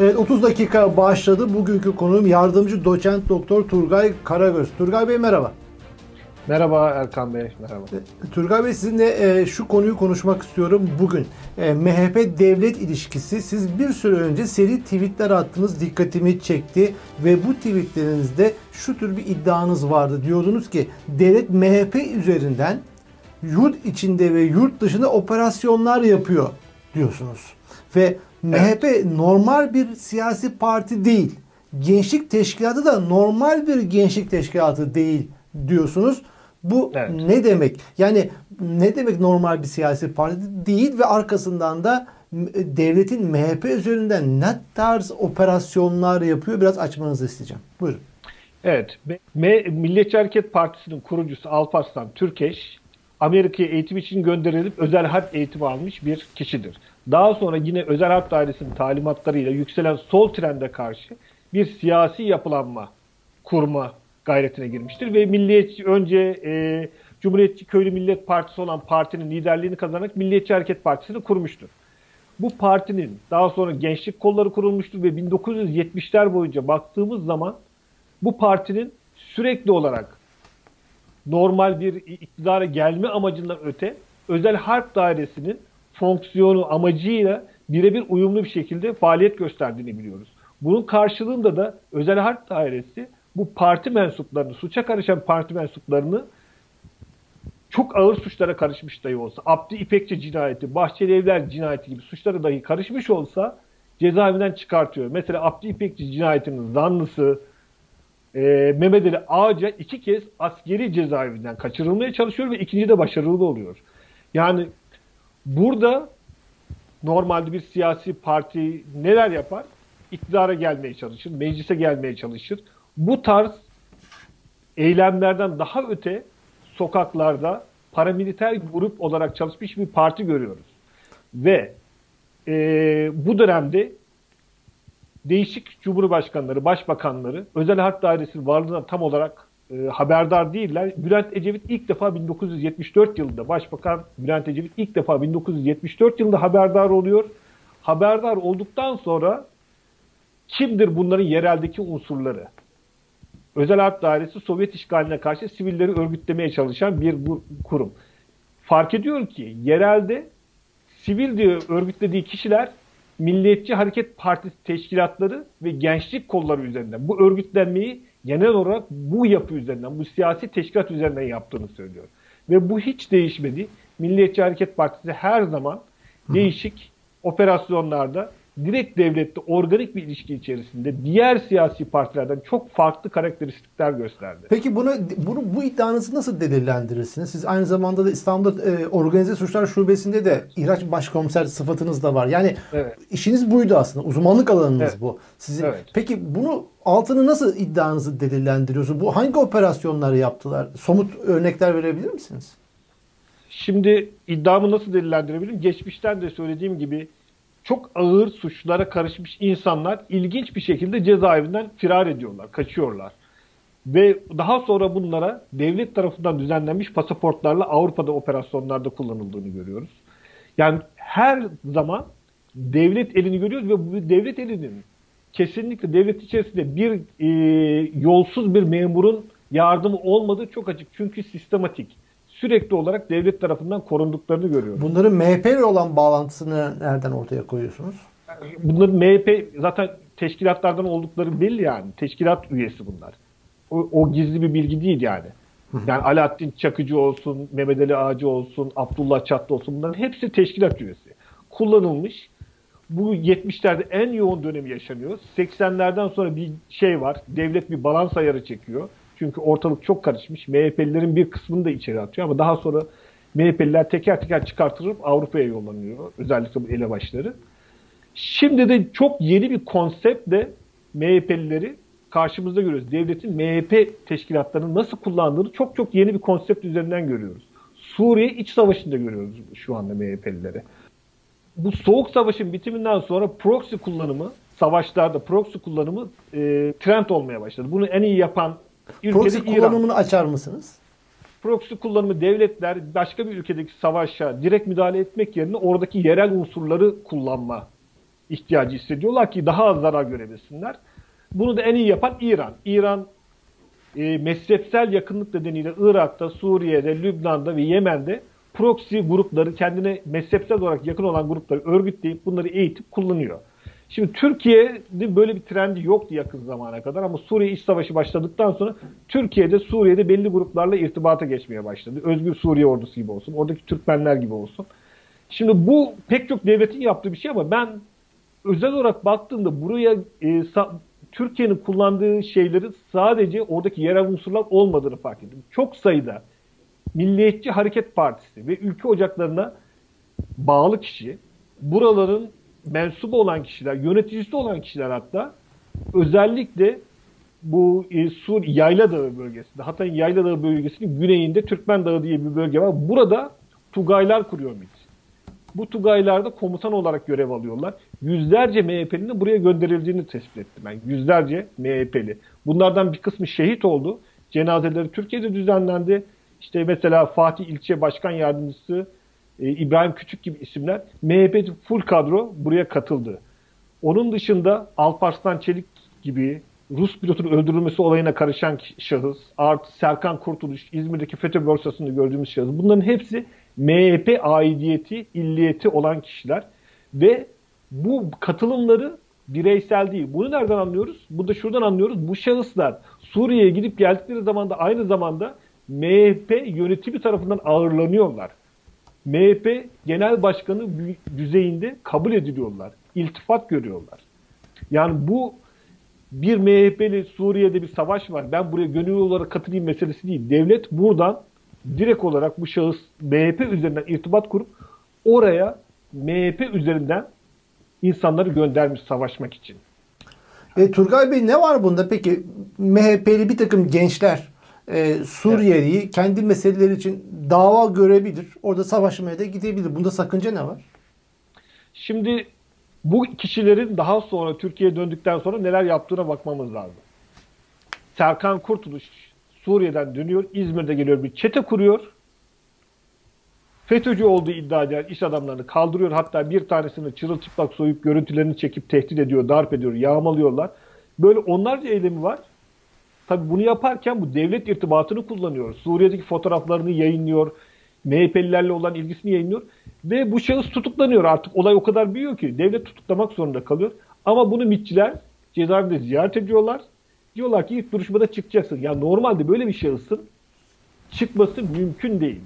Evet 30 dakika başladı. Bugünkü konuğum yardımcı doçent doktor Turgay Karagöz. Turgay Bey merhaba. Merhaba Erkan Bey, merhaba. E, Turgay Bey sizinle e, şu konuyu konuşmak istiyorum bugün. E, MHP devlet ilişkisi siz bir süre önce seri tweetler attınız dikkatimi çekti ve bu tweetlerinizde şu tür bir iddianız vardı. Diyordunuz ki devlet MHP üzerinden yurt içinde ve yurt dışında operasyonlar yapıyor diyorsunuz. Ve MHP evet. normal bir siyasi parti değil. Gençlik teşkilatı da normal bir gençlik teşkilatı değil diyorsunuz. Bu evet. ne demek? Yani ne demek normal bir siyasi parti değil ve arkasından da devletin MHP üzerinden ne tarz operasyonlar yapıyor biraz açmanızı isteyeceğim. Buyurun. Evet. Milliyetçi Hareket Partisi'nin kurucusu Alparslan Türkeş Amerika'ya eğitim için gönderilip özel harp eğitimi almış bir kişidir. Daha sonra yine özel harp dairesinin talimatlarıyla yükselen sol trende karşı bir siyasi yapılanma kurma gayretine girmiştir ve Milliyetçi önce e, Cumhuriyetçi Köylü Millet Partisi olan partinin liderliğini kazanarak Milliyetçi Hareket Partisi'ni kurmuştur. Bu partinin daha sonra gençlik kolları kurulmuştur ve 1970'ler boyunca baktığımız zaman bu partinin sürekli olarak normal bir iktidara gelme amacından öte özel harp dairesinin fonksiyonu amacıyla birebir uyumlu bir şekilde faaliyet gösterdiğini biliyoruz. Bunun karşılığında da özel harp dairesi bu parti mensuplarını, suça karışan parti mensuplarını çok ağır suçlara karışmış dahi olsa, Abdi İpekçi cinayeti, Bahçeli Evler cinayeti gibi suçlara dahi karışmış olsa cezaevinden çıkartıyor. Mesela Abdi İpekçi cinayetinin zanlısı e, Mehmet Ali Ağaca iki kez askeri cezaevinden kaçırılmaya çalışıyor ve ikinci de başarılı oluyor. Yani burada normalde bir siyasi parti neler yapar? İktidara gelmeye çalışır, meclise gelmeye çalışır bu tarz eylemlerden daha öte sokaklarda paramiliter grup olarak çalışmış bir parti görüyoruz. Ve e, bu dönemde değişik cumhurbaşkanları, başbakanları özel harp dairesi varlığından tam olarak e, haberdar değiller. Bülent Ecevit ilk defa 1974 yılında, Başbakan Bülent Ecevit ilk defa 1974 yılında haberdar oluyor. Haberdar olduktan sonra kimdir bunların yereldeki unsurları? Özel Harp Dairesi Sovyet işgaline karşı sivilleri örgütlemeye çalışan bir kurum. Fark ediyor ki yerelde sivil diye örgütlediği kişiler Milliyetçi Hareket Partisi teşkilatları ve gençlik kolları üzerinden bu örgütlenmeyi genel olarak bu yapı üzerinden, bu siyasi teşkilat üzerinden yaptığını söylüyor. Ve bu hiç değişmedi. Milliyetçi Hareket Partisi her zaman değişik operasyonlarda direkt devlette organik bir ilişki içerisinde diğer siyasi partilerden çok farklı karakteristikler gösterdi. Peki bunu, bunu bu iddianızı nasıl delillendirirsiniz? Siz aynı zamanda da İstanbul'da e, Organize Suçlar Şubesi'nde de ihraç başkomiser sıfatınız da var. Yani evet. işiniz buydu aslında. Uzmanlık alanınız evet. bu. Sizin. Evet. Peki bunu altını nasıl iddianızı delillendiriyorsunuz? Bu hangi operasyonları yaptılar? Somut örnekler verebilir misiniz? Şimdi iddiamı nasıl delillendirebilirim? Geçmişten de söylediğim gibi çok ağır suçlara karışmış insanlar ilginç bir şekilde cezaevinden firar ediyorlar, kaçıyorlar. Ve daha sonra bunlara devlet tarafından düzenlenmiş pasaportlarla Avrupa'da operasyonlarda kullanıldığını görüyoruz. Yani her zaman devlet elini görüyoruz ve bu devlet elinin kesinlikle devlet içerisinde bir e, yolsuz bir memurun yardımı olmadığı çok açık. Çünkü sistematik sürekli olarak devlet tarafından korunduklarını görüyoruz. Bunların MHP ile olan bağlantısını nereden ortaya koyuyorsunuz? Bunların MHP zaten teşkilatlardan oldukları belli yani. Teşkilat üyesi bunlar. O, o gizli bir bilgi değil yani. Yani Alaaddin Çakıcı olsun, Mehmet Ali Ağacı olsun, Abdullah Çatlı olsun bunların hepsi teşkilat üyesi. Kullanılmış. Bu 70'lerde en yoğun dönemi yaşanıyor. 80'lerden sonra bir şey var. Devlet bir balans ayarı çekiyor. Çünkü ortalık çok karışmış. MHP'lilerin bir kısmını da içeri atıyor ama daha sonra MHP'liler teker teker çıkartılıp Avrupa'ya yollanıyor. Özellikle bu elebaşları. Şimdi de çok yeni bir konseptle MHP'lileri karşımızda görüyoruz. Devletin MHP teşkilatlarını nasıl kullandığını çok çok yeni bir konsept üzerinden görüyoruz. Suriye iç savaşında görüyoruz şu anda MHP'lileri. Bu soğuk savaşın bitiminden sonra proxy kullanımı, savaşlarda proxy kullanımı e, trend olmaya başladı. Bunu en iyi yapan Proxy kullanımını açar mısınız? Proxy kullanımı devletler başka bir ülkedeki savaşa direkt müdahale etmek yerine oradaki yerel unsurları kullanma ihtiyacı hissediyorlar ki daha az zarar görebilsinler. Bunu da en iyi yapan İran. İran e, mezhepsel yakınlık nedeniyle Irak'ta, Suriye'de, Lübnan'da ve Yemen'de proxy grupları kendine mezhepsel olarak yakın olan grupları örgütleyip bunları eğitip kullanıyor. Şimdi Türkiye'de böyle bir trendi yoktu yakın zamana kadar ama Suriye iç savaşı başladıktan sonra Türkiye'de Suriye'de belli gruplarla irtibata geçmeye başladı. Özgür Suriye ordusu gibi olsun, oradaki Türkmenler gibi olsun. Şimdi bu pek çok devletin yaptığı bir şey ama ben özel olarak baktığımda buraya e, Türkiye'nin kullandığı şeyleri sadece oradaki yerel unsurlar olmadığını fark ettim. Çok sayıda Milliyetçi Hareket Partisi ve ülke ocaklarına bağlı kişi, buraların mensubu olan kişiler, yöneticisi olan kişiler hatta özellikle bu e, Sur Yayla Dağı bölgesinde, hatta Yayla Dağı bölgesinin güneyinde Türkmen Dağı diye bir bölge var. Burada Tugaylar kuruyor MİT. Bu Tugaylarda komutan olarak görev alıyorlar. Yüzlerce MHP'linin buraya gönderildiğini tespit ettim ben. Yüzlerce MHP'li. Bunlardan bir kısmı şehit oldu. Cenazeleri Türkiye'de düzenlendi. İşte mesela Fatih İlçe Başkan Yardımcısı e, İbrahim Küçük gibi isimler MHP full kadro buraya katıldı. Onun dışında Alparslan Çelik gibi Rus pilotun öldürülmesi olayına karışan şahıs, artı Serkan Kurtuluş, İzmir'deki FETÖ borsasında gördüğümüz şahıs. Bunların hepsi MHP aidiyeti, illiyeti olan kişiler ve bu katılımları bireysel değil. Bunu nereden anlıyoruz? Bu da şuradan anlıyoruz. Bu şahıslar Suriye'ye gidip geldikleri zaman da aynı zamanda MHP yönetimi tarafından ağırlanıyorlar. MHP genel başkanı düzeyinde kabul ediliyorlar. İltifat görüyorlar. Yani bu bir MHP'li Suriye'de bir savaş var. Ben buraya gönüllü olarak katılayım meselesi değil. Devlet buradan direkt olarak bu şahıs MHP üzerinden irtibat kurup oraya MHP üzerinden insanları göndermiş savaşmak için. E, Turgay Bey ne var bunda? Peki MHP'li bir takım gençler e, Suriye'yi evet. kendi meseleleri için dava görebilir. Orada savaşmaya da gidebilir. Bunda sakınca ne var? Şimdi bu kişilerin daha sonra Türkiye'ye döndükten sonra neler yaptığına bakmamız lazım. Serkan Kurtuluş Suriye'den dönüyor. İzmir'de geliyor bir çete kuruyor. FETÖ'cü olduğu iddia eden iş adamlarını kaldırıyor. Hatta bir tanesini çırılçıplak soyup görüntülerini çekip tehdit ediyor, darp ediyor, yağmalıyorlar. Böyle onlarca eylemi var. Tabi bunu yaparken bu devlet irtibatını kullanıyor. Suriye'deki fotoğraflarını yayınlıyor. MHP'lilerle olan ilgisini yayınlıyor. Ve bu şahıs tutuklanıyor artık. Olay o kadar büyüyor ki devlet tutuklamak zorunda kalıyor. Ama bunu mitçiler cezaevinde ziyaret ediyorlar. Diyorlar ki ilk duruşmada çıkacaksın. Ya normalde böyle bir şahısın çıkması mümkün değil.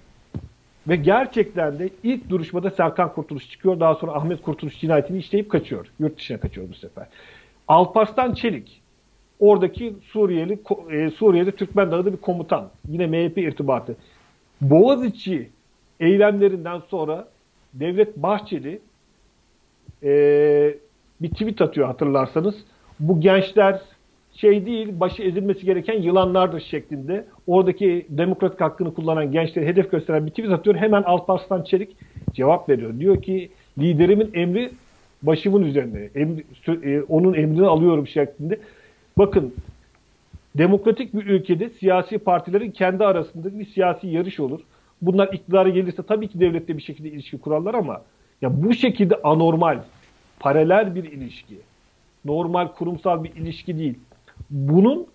Ve gerçekten de ilk duruşmada Serkan Kurtuluş çıkıyor. Daha sonra Ahmet Kurtuluş cinayetini işleyip kaçıyor. Yurt dışına kaçıyor bu sefer. Alparslan Çelik oradaki Suriyeli e, Suriye'de Türkmen Dağı'da bir komutan. Yine MHP irtibatı. Boğaziçi eylemlerinden sonra Devlet Bahçeli e, bir tweet atıyor hatırlarsanız. Bu gençler şey değil, başı ezilmesi gereken yılanlardır şeklinde. Oradaki demokratik hakkını kullanan gençleri hedef gösteren bir tweet atıyor. Hemen Alparslan Çelik cevap veriyor. Diyor ki liderimin emri başımın üzerinde. Emri, e, onun emrini alıyorum şeklinde. Bakın demokratik bir ülkede siyasi partilerin kendi arasında bir siyasi yarış olur. Bunlar iktidara gelirse tabii ki devlette bir şekilde ilişki kurarlar ama ya bu şekilde anormal, paralel bir ilişki, normal kurumsal bir ilişki değil. Bunun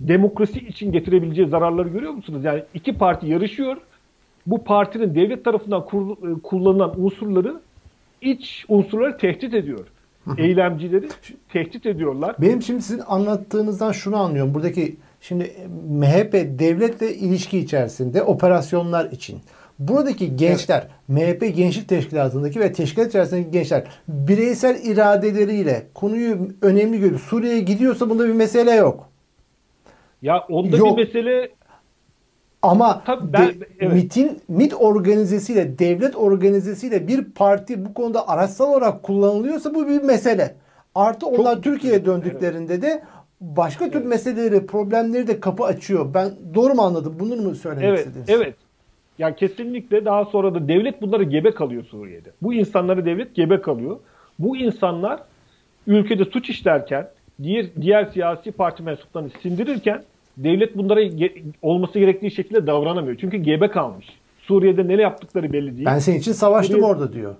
demokrasi için getirebileceği zararları görüyor musunuz? Yani iki parti yarışıyor. Bu partinin devlet tarafından kur, kullanılan unsurları iç unsurları tehdit ediyor eylemcileri tehdit ediyorlar. Benim şimdi sizin anlattığınızdan şunu anlıyorum. Buradaki şimdi MHP devletle ilişki içerisinde operasyonlar için. Buradaki gençler, evet. MHP Gençlik Teşkilatı'ndaki ve teşkilat içerisindeki gençler bireysel iradeleriyle konuyu önemli görüyor. Suriye'ye gidiyorsa bunda bir mesele yok. Ya onda yok. bir mesele ama Tabii ben, de, evet. MIT'in MIT organizesiyle, devlet organizesiyle bir parti bu konuda araçsal olarak kullanılıyorsa bu bir mesele. Artı onlar Çok Türkiye'ye döndüklerinde evet. de başka evet. tür meseleleri, problemleri de kapı açıyor. Ben doğru mu anladım? Bunu mu söylemek evet, istediniz? Evet. Yani kesinlikle daha sonra da devlet bunları gebe kalıyor Suriye'de. Bu insanları devlet gebe kalıyor. Bu insanlar ülkede suç işlerken, diğer diğer siyasi parti mensuplarını sindirirken devlet bunlara ge- olması gerektiği şekilde davranamıyor. Çünkü gebe kalmış. Suriye'de ne yaptıkları belli değil. Ben senin için savaştım Suriye... orada diyor.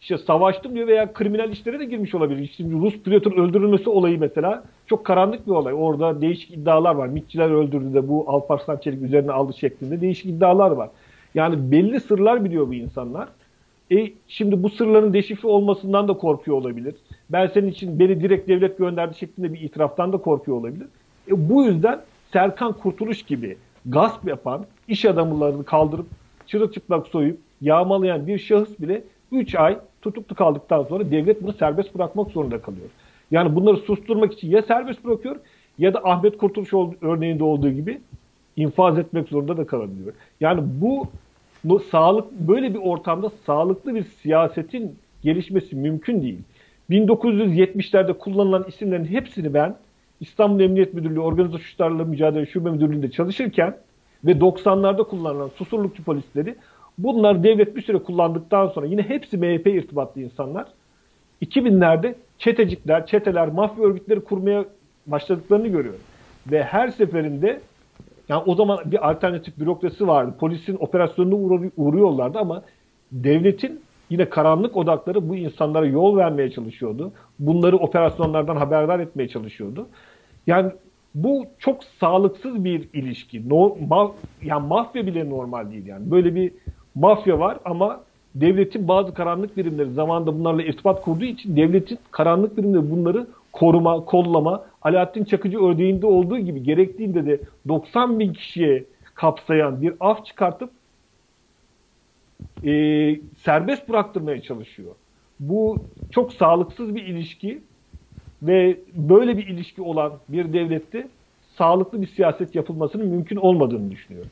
işte savaştım diyor veya kriminal işlere de girmiş olabilir. Şimdi Rus pilotun öldürülmesi olayı mesela çok karanlık bir olay. Orada değişik iddialar var. MİT'çiler öldürdü de bu Alparslan Çelik üzerine aldı şeklinde değişik iddialar var. Yani belli sırlar biliyor bu insanlar. E şimdi bu sırların deşifre olmasından da korkuyor olabilir. Ben senin için beni direkt devlet gönderdi şeklinde bir itiraftan da korkuyor olabilir. E bu yüzden Serkan Kurtuluş gibi gasp yapan, iş adamlarını kaldırıp çırılçıplak soyup yağmalayan bir şahıs bile 3 ay tutuklu kaldıktan sonra devlet bunu serbest bırakmak zorunda kalıyor. Yani bunları susturmak için ya serbest bırakıyor ya da Ahmet Kurtuluş örneğinde olduğu gibi infaz etmek zorunda da kalabiliyor. Yani bu, bu sağlık böyle bir ortamda sağlıklı bir siyasetin gelişmesi mümkün değil. 1970'lerde kullanılan isimlerin hepsini ben İstanbul Emniyet Müdürlüğü Organize Suçlarla Mücadele Şube Müdürlüğü'nde çalışırken ve 90'larda kullanılan susurlukçu polisleri bunlar devlet bir süre kullandıktan sonra yine hepsi MHP irtibatlı insanlar 2000'lerde çetecikler, çeteler, mafya örgütleri kurmaya başladıklarını görüyorum. Ve her seferinde yani o zaman bir alternatif bürokrasi vardı. Polisin operasyonuna uğruyorlardı ama devletin yine karanlık odakları bu insanlara yol vermeye çalışıyordu. Bunları operasyonlardan haberdar etmeye çalışıyordu. Yani bu çok sağlıksız bir ilişki. No, ma, yani mafya bile normal değil yani. Böyle bir mafya var ama devletin bazı karanlık birimleri zamanında bunlarla irtibat kurduğu için devletin karanlık birimleri bunları koruma, kollama, Alaaddin Çakıcı örneğinde olduğu gibi gerektiğinde de 90 bin kişiye kapsayan bir af çıkartıp e, serbest bıraktırmaya çalışıyor. Bu çok sağlıksız bir ilişki ve böyle bir ilişki olan bir devlette sağlıklı bir siyaset yapılmasının mümkün olmadığını düşünüyorum.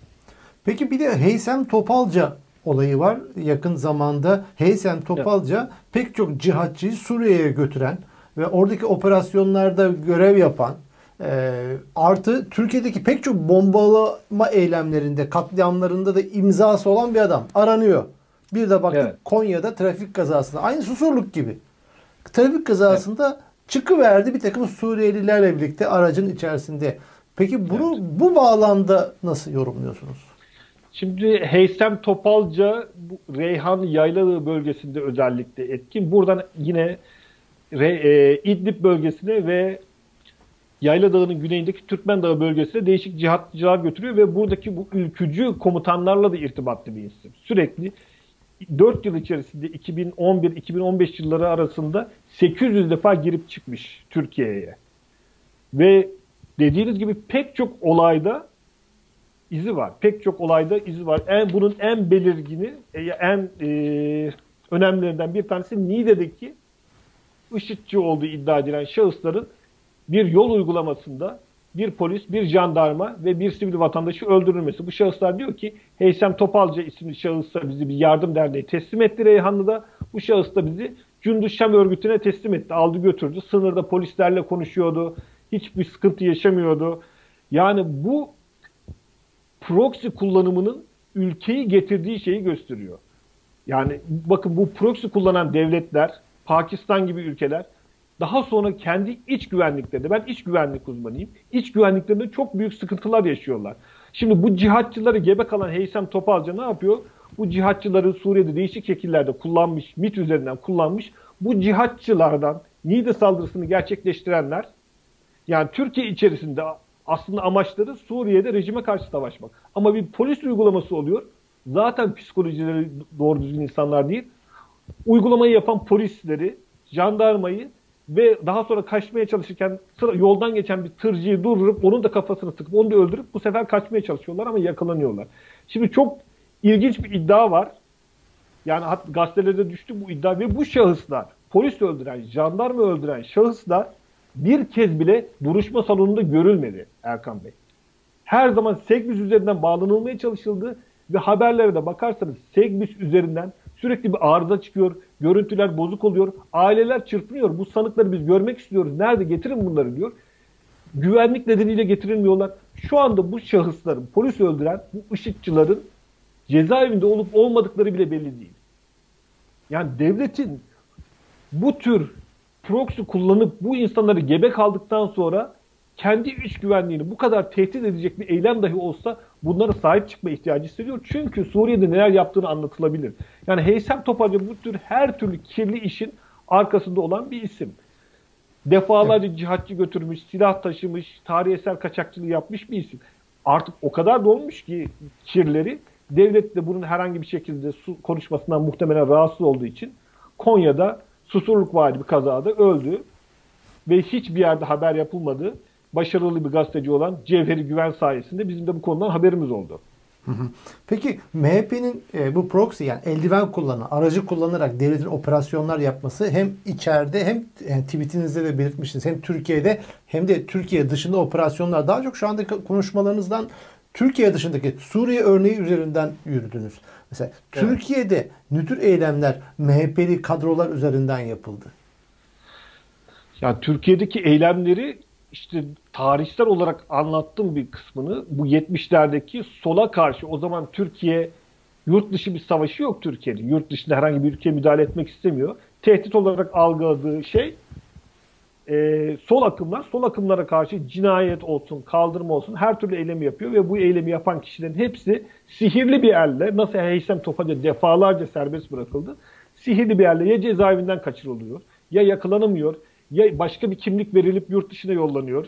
Peki bir de Heysem Topalca olayı var. Yakın zamanda Heysem Topalca evet. pek çok cihatçıyı Suriye'ye götüren ve oradaki operasyonlarda görev yapan e, artı Türkiye'deki pek çok bombalama eylemlerinde, katliamlarında da imzası olan bir adam aranıyor. Bir de baktık evet. Konya'da trafik kazasında aynı Susurluk gibi. Trafik kazasında evet. çıkıverdi bir takım Suriyelilerle birlikte aracın içerisinde. Peki bunu evet. bu bağlamda nasıl yorumluyorsunuz? Şimdi Heysem Topalca Reyhan Yaylalı bölgesinde özellikle etkin. Buradan yine Re, e, İdlib bölgesine ve Yayla Dağı'nın güneyindeki Türkmen Dağı bölgesine değişik cihatçılar götürüyor ve buradaki bu ülkücü komutanlarla da irtibatlı bir isim. Sürekli 4 yıl içerisinde 2011-2015 yılları arasında 800 defa girip çıkmış Türkiye'ye. Ve dediğiniz gibi pek çok olayda izi var. Pek çok olayda izi var. En bunun en belirgini, e, en e, önemlilerinden bir tanesi Niğde'deki IŞİD'ci olduğu iddia edilen şahısların bir yol uygulamasında bir polis, bir jandarma ve bir sivil vatandaşı öldürülmesi. Bu şahıslar diyor ki Heysem Topalca isimli şahısla bizi bir yardım derneği teslim etti Reyhanlı'da. Bu şahıs da bizi Cündüz Şam örgütüne teslim etti. Aldı götürdü. Sınırda polislerle konuşuyordu. Hiçbir sıkıntı yaşamıyordu. Yani bu proxy kullanımının ülkeyi getirdiği şeyi gösteriyor. Yani bakın bu proxy kullanan devletler, Pakistan gibi ülkeler daha sonra kendi iç güvenliklerinde, ben iç güvenlik uzmanıyım, iç güvenliklerinde çok büyük sıkıntılar yaşıyorlar. Şimdi bu cihatçıları gebe kalan Heysem Topalca ne yapıyor? Bu cihatçıları Suriye'de değişik şekillerde kullanmış, MIT üzerinden kullanmış. Bu cihatçılardan Niğde saldırısını gerçekleştirenler, yani Türkiye içerisinde aslında amaçları Suriye'de rejime karşı savaşmak. Ama bir polis uygulaması oluyor. Zaten psikolojileri doğru düzgün insanlar değil. Uygulamayı yapan polisleri, jandarmayı ve daha sonra kaçmaya çalışırken sıra, yoldan geçen bir tırcıyı durdurup onun da kafasını sıkıp onu da öldürüp bu sefer kaçmaya çalışıyorlar ama yakalanıyorlar. Şimdi çok ilginç bir iddia var. Yani gazetelerde düştü bu iddia ve bu şahıslar polis öldüren, jandarma öldüren şahıslar bir kez bile duruşma salonunda görülmedi Erkan Bey. Her zaman Segbis üzerinden bağlanılmaya çalışıldı ve haberlere de bakarsanız Segbis üzerinden sürekli bir arıza çıkıyor, görüntüler bozuk oluyor, aileler çırpınıyor. Bu sanıkları biz görmek istiyoruz. Nerede getirin bunları diyor. Güvenlik nedeniyle getirilmiyorlar. Şu anda bu şahısların, polis öldüren bu IŞİD'çilerin cezaevinde olup olmadıkları bile belli değil. Yani devletin bu tür proxy kullanıp bu insanları gebe kaldıktan sonra kendi iç güvenliğini bu kadar tehdit edecek bir eylem dahi olsa bunlara sahip çıkma ihtiyacı hissediyor. Çünkü Suriye'de neler yaptığını anlatılabilir. Yani Heysem Topacı bu tür her türlü kirli işin arkasında olan bir isim. Defalarca evet. cihatçı götürmüş, silah taşımış, tarihi eser kaçakçılığı yapmış bir isim. Artık o kadar dolmuş ki kirleri, devlet de bunun herhangi bir şekilde su konuşmasından muhtemelen rahatsız olduğu için Konya'da susurluk vali bir kazada öldü ve hiçbir yerde haber yapılmadı. Başarılı bir gazeteci olan Cevheri Güven sayesinde bizim de bu konudan haberimiz oldu. Peki MHP'nin e, bu proxy yani eldiven kullanan, aracı kullanarak devletin operasyonlar yapması hem içeride hem yani tweetinizde de belirtmiştiniz hem Türkiye'de hem de Türkiye dışında operasyonlar daha çok şu anda konuşmalarınızdan Türkiye dışındaki Suriye örneği üzerinden yürüdünüz. Mesela evet. Türkiye'de ne tür eylemler MHP'li kadrolar üzerinden yapıldı? Ya Türkiye'deki eylemleri işte tarihsel olarak anlattığım bir kısmını bu 70'lerdeki sola karşı o zaman Türkiye yurt dışı bir savaşı yok Türkiye'nin. Yurt dışında herhangi bir ülkeye müdahale etmek istemiyor. Tehdit olarak algıladığı şey e, sol akımlar, sol akımlara karşı cinayet olsun, kaldırma olsun her türlü eylemi yapıyor ve bu eylemi yapan kişilerin hepsi sihirli bir elle, nasıl Heysem Tofaca defalarca serbest bırakıldı, sihirli bir elle ya cezaevinden kaçırılıyor, ya yakalanamıyor, ya başka bir kimlik verilip yurt dışına yollanıyor.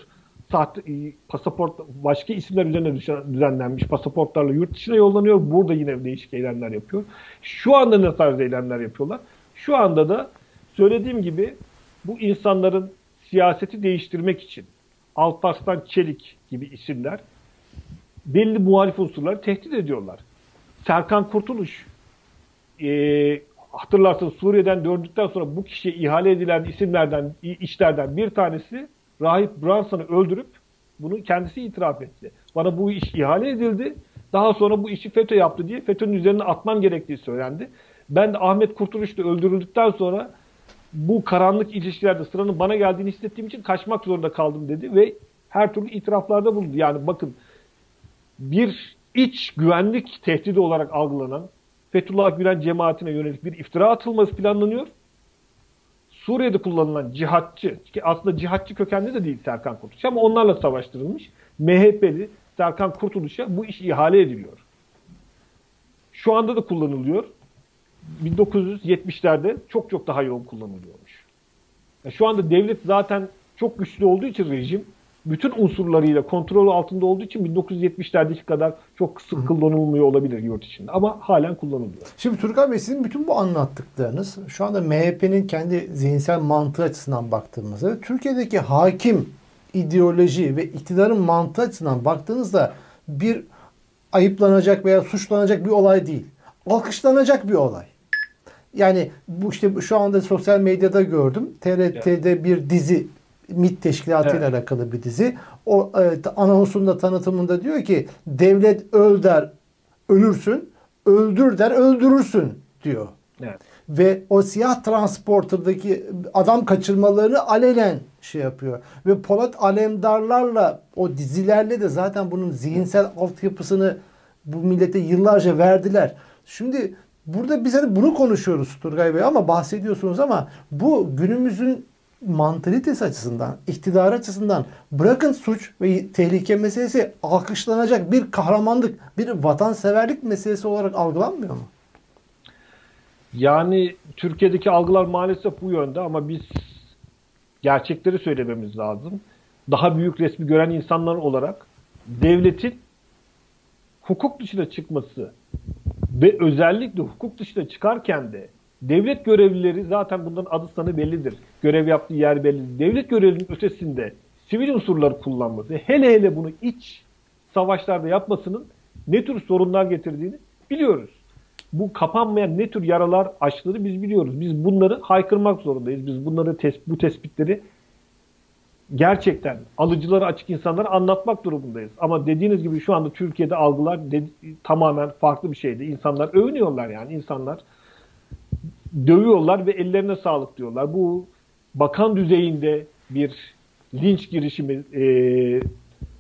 Sahte, pasaport başka isimler üzerine düzenlenmiş pasaportlarla yurt dışına yollanıyor. Burada yine değişik eylemler yapıyor. Şu anda ne tarz eylemler yapıyorlar? Şu anda da söylediğim gibi bu insanların siyaseti değiştirmek için Alparslan Çelik gibi isimler belli muhalif unsurları tehdit ediyorlar. Serkan Kurtuluş e, hatırlarsınız Suriye'den döndükten sonra bu kişiye ihale edilen isimlerden, işlerden bir tanesi Rahip Branson'ı öldürüp bunu kendisi itiraf etti. Bana bu iş ihale edildi. Daha sonra bu işi FETÖ yaptı diye FETÖ'nün üzerine atmam gerektiği söylendi. Ben de Ahmet Kurtuluş da öldürüldükten sonra bu karanlık ilişkilerde sıranın bana geldiğini hissettiğim için kaçmak zorunda kaldım dedi ve her türlü itiraflarda bulundu. Yani bakın bir iç güvenlik tehdidi olarak algılanan Fethullah Gülen cemaatine yönelik bir iftira atılması planlanıyor. Suriye'de kullanılan cihatçı, ki aslında cihatçı kökenli de değil Serkan Kurtuluş ama onlarla savaştırılmış MHP'li Serkan Kurtuluş'a bu iş ihale ediliyor. Şu anda da kullanılıyor. 1970'lerde çok çok daha yoğun kullanılıyormuş. Yani şu anda devlet zaten çok güçlü olduğu için rejim bütün unsurlarıyla kontrol altında olduğu için 1970'lerdeki kadar çok sık kullanılmıyor olabilir yurt içinde. Ama halen kullanılıyor. Şimdi Turgay Bey sizin bütün bu anlattıklarınız şu anda MHP'nin kendi zihinsel mantığı açısından baktığımızda Türkiye'deki hakim ideoloji ve iktidarın mantığı açısından baktığınızda bir ayıplanacak veya suçlanacak bir olay değil. Alkışlanacak bir olay. Yani bu işte şu anda sosyal medyada gördüm. TRT'de bir dizi MİT teşkilatıyla evet. alakalı bir dizi. O e, anonsunda tanıtımında diyor ki devlet öl der ölürsün, öldür der öldürürsün diyor. Evet. Ve o siyah transporterdaki adam kaçırmalarını alenen şey yapıyor. Ve Polat Alemdarlarla o dizilerle de zaten bunun zihinsel altyapısını bu millete yıllarca verdiler. Şimdi burada biz hani bunu konuşuyoruz Turgay Bey ama bahsediyorsunuz ama bu günümüzün mantalitesi açısından, iktidar açısından bırakın suç ve tehlike meselesi alkışlanacak bir kahramanlık, bir vatanseverlik meselesi olarak algılanmıyor mu? Yani Türkiye'deki algılar maalesef bu yönde ama biz gerçekleri söylememiz lazım. Daha büyük resmi gören insanlar olarak devletin hukuk dışına çıkması ve özellikle hukuk dışına çıkarken de Devlet görevlileri zaten bunların adı sanı bellidir. Görev yaptığı yer bellidir. Devlet görevlinin ötesinde sivil unsurları kullanması, hele hele bunu iç savaşlarda yapmasının ne tür sorunlar getirdiğini biliyoruz. Bu kapanmayan ne tür yaralar açtığını biz biliyoruz. Biz bunları haykırmak zorundayız. Biz bunları bu tespitleri gerçekten alıcıları açık insanlara anlatmak durumundayız. Ama dediğiniz gibi şu anda Türkiye'de algılar tamamen farklı bir şeydi. İnsanlar övünüyorlar yani. insanlar dövüyorlar ve ellerine sağlık diyorlar. Bu bakan düzeyinde bir linç girişimi e,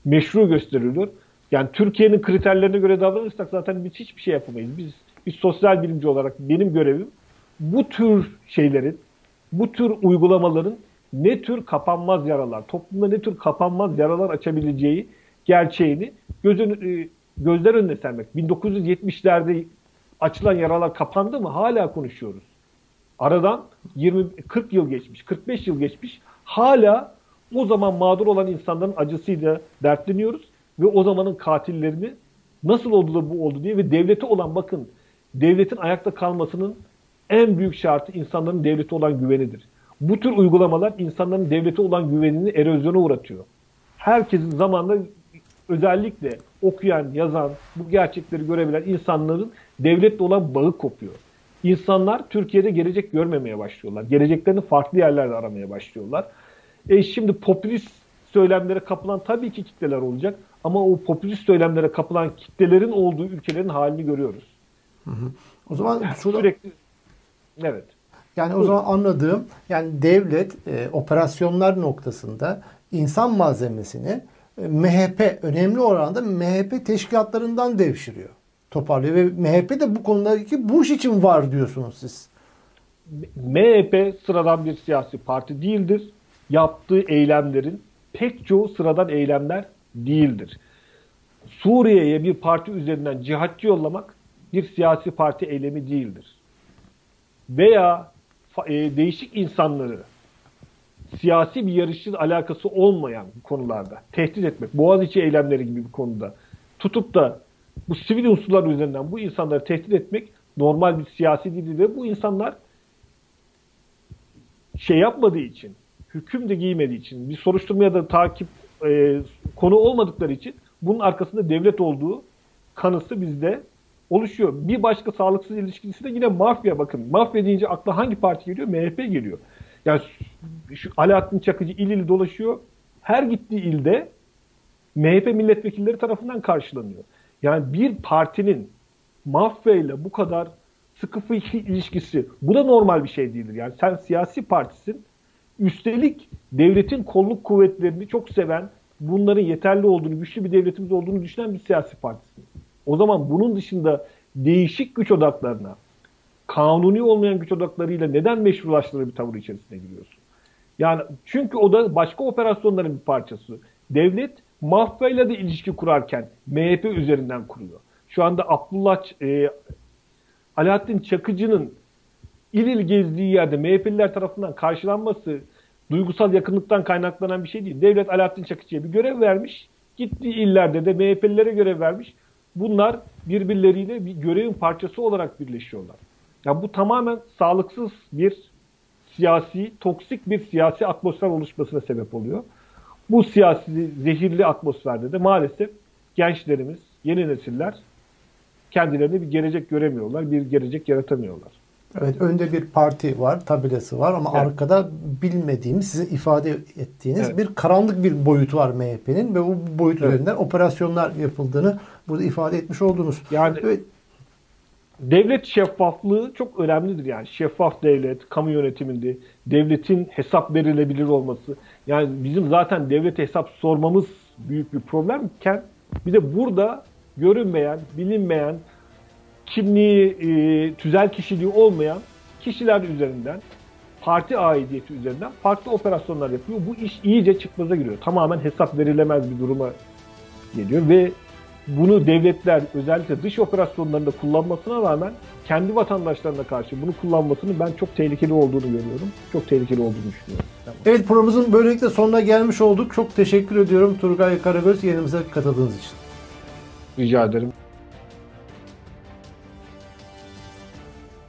meşru gösteriliyor. Yani Türkiye'nin kriterlerine göre davranırsak zaten biz hiçbir şey yapamayız. Biz bir sosyal bilimci olarak benim görevim bu tür şeylerin, bu tür uygulamaların ne tür kapanmaz yaralar, toplumda ne tür kapanmaz yaralar açabileceği gerçeğini gözün, e, gözler önüne sermek. 1970'lerde açılan yaralar kapandı mı? Hala konuşuyoruz. Aradan 20 40 yıl geçmiş, 45 yıl geçmiş. Hala o zaman mağdur olan insanların acısıyla dertleniyoruz ve o zamanın katillerini nasıl oldu da bu oldu diye ve devlete olan bakın devletin ayakta kalmasının en büyük şartı insanların devlete olan güvenidir. Bu tür uygulamalar insanların devlete olan güvenini erozyona uğratıyor. Herkesin zamanla özellikle okuyan, yazan, bu gerçekleri görebilen insanların devletle olan bağı kopuyor. İnsanlar Türkiye'de gelecek görmemeye başlıyorlar. Geleceklerini farklı yerlerde aramaya başlıyorlar. E şimdi popülist söylemlere kapılan tabii ki kitleler olacak ama o popülist söylemlere kapılan kitlelerin olduğu ülkelerin halini görüyoruz. Hı hı. O zaman yani şurada sürekli evet. Yani o zaman anladığım yani devlet e, operasyonlar noktasında insan malzemesini e, MHP önemli oranda MHP teşkilatlarından devşiriyor. Toparlıyor ve MHP de bu konudaki bu iş için var diyorsunuz siz. MHP sıradan bir siyasi parti değildir. Yaptığı eylemlerin pek çoğu sıradan eylemler değildir. Suriye'ye bir parti üzerinden cihatçı yollamak bir siyasi parti eylemi değildir. Veya e, değişik insanları siyasi bir yarışın alakası olmayan konularda tehdit etmek, Boğaziçi eylemleri gibi bir konuda tutup da bu sivil unsurlar üzerinden bu insanları tehdit etmek normal bir siyasi değil ve bu insanlar şey yapmadığı için, hüküm de giymediği için, bir soruşturmaya da takip e, konu olmadıkları için bunun arkasında devlet olduğu kanısı bizde oluşuyor. Bir başka sağlıksız ilişkisi de yine mafya bakın. Mafya deyince akla hangi parti geliyor? MHP geliyor. Yani şu Alaaddin Çakıcı il il dolaşıyor. Her gittiği ilde MHP milletvekilleri tarafından karşılanıyor. Yani bir partinin mafya ile bu kadar sıkı fıkı ilişkisi bu da normal bir şey değildir. Yani sen siyasi partisin üstelik devletin kolluk kuvvetlerini çok seven, bunların yeterli olduğunu, güçlü bir devletimiz olduğunu düşünen bir siyasi partisin. O zaman bunun dışında değişik güç odaklarına, kanuni olmayan güç odaklarıyla neden meşrulaştırır bir tavır içerisine giriyorsun? Yani çünkü o da başka operasyonların bir parçası. Devlet mafyayla da ilişki kurarken MHP üzerinden kuruyor. Şu anda Abdullah e, Alaaddin Çakıcı'nın il il gezdiği yerde MHP'liler tarafından karşılanması duygusal yakınlıktan kaynaklanan bir şey değil. Devlet Alaaddin Çakıcı'ya bir görev vermiş. Gittiği illerde de MHP'lilere görev vermiş. Bunlar birbirleriyle bir görevin parçası olarak birleşiyorlar. Ya bu tamamen sağlıksız bir siyasi, toksik bir siyasi atmosfer oluşmasına sebep oluyor. Bu siyasi, zehirli atmosferde de maalesef gençlerimiz, yeni nesiller kendilerine bir gelecek göremiyorlar, bir gelecek yaratamıyorlar. Evet önde bir parti var, tabelası var ama evet. arkada bilmediğimiz, size ifade ettiğiniz evet. bir karanlık bir boyutu var MHP'nin ve bu boyut evet. üzerinden operasyonlar yapıldığını burada ifade etmiş oldunuz. Yani evet. Devlet şeffaflığı çok önemlidir yani. Şeffaf devlet, kamu yönetiminde devletin hesap verilebilir olması. Yani bizim zaten devlet hesap sormamız büyük bir problemken bir de burada görünmeyen, bilinmeyen, kimliği, e, tüzel kişiliği olmayan kişiler üzerinden, parti aidiyeti üzerinden farklı operasyonlar yapıyor. Bu iş iyice çıkmaza giriyor. Tamamen hesap verilemez bir duruma geliyor ve bunu devletler özellikle dış operasyonlarında kullanmasına rağmen kendi vatandaşlarına karşı bunu kullanmasını ben çok tehlikeli olduğunu görüyorum. Çok tehlikeli olduğunu düşünüyorum. Evet programımızın böylelikle sonuna gelmiş olduk. Çok teşekkür ediyorum Turgay Karagöz yerimize katıldığınız için. Rica ederim.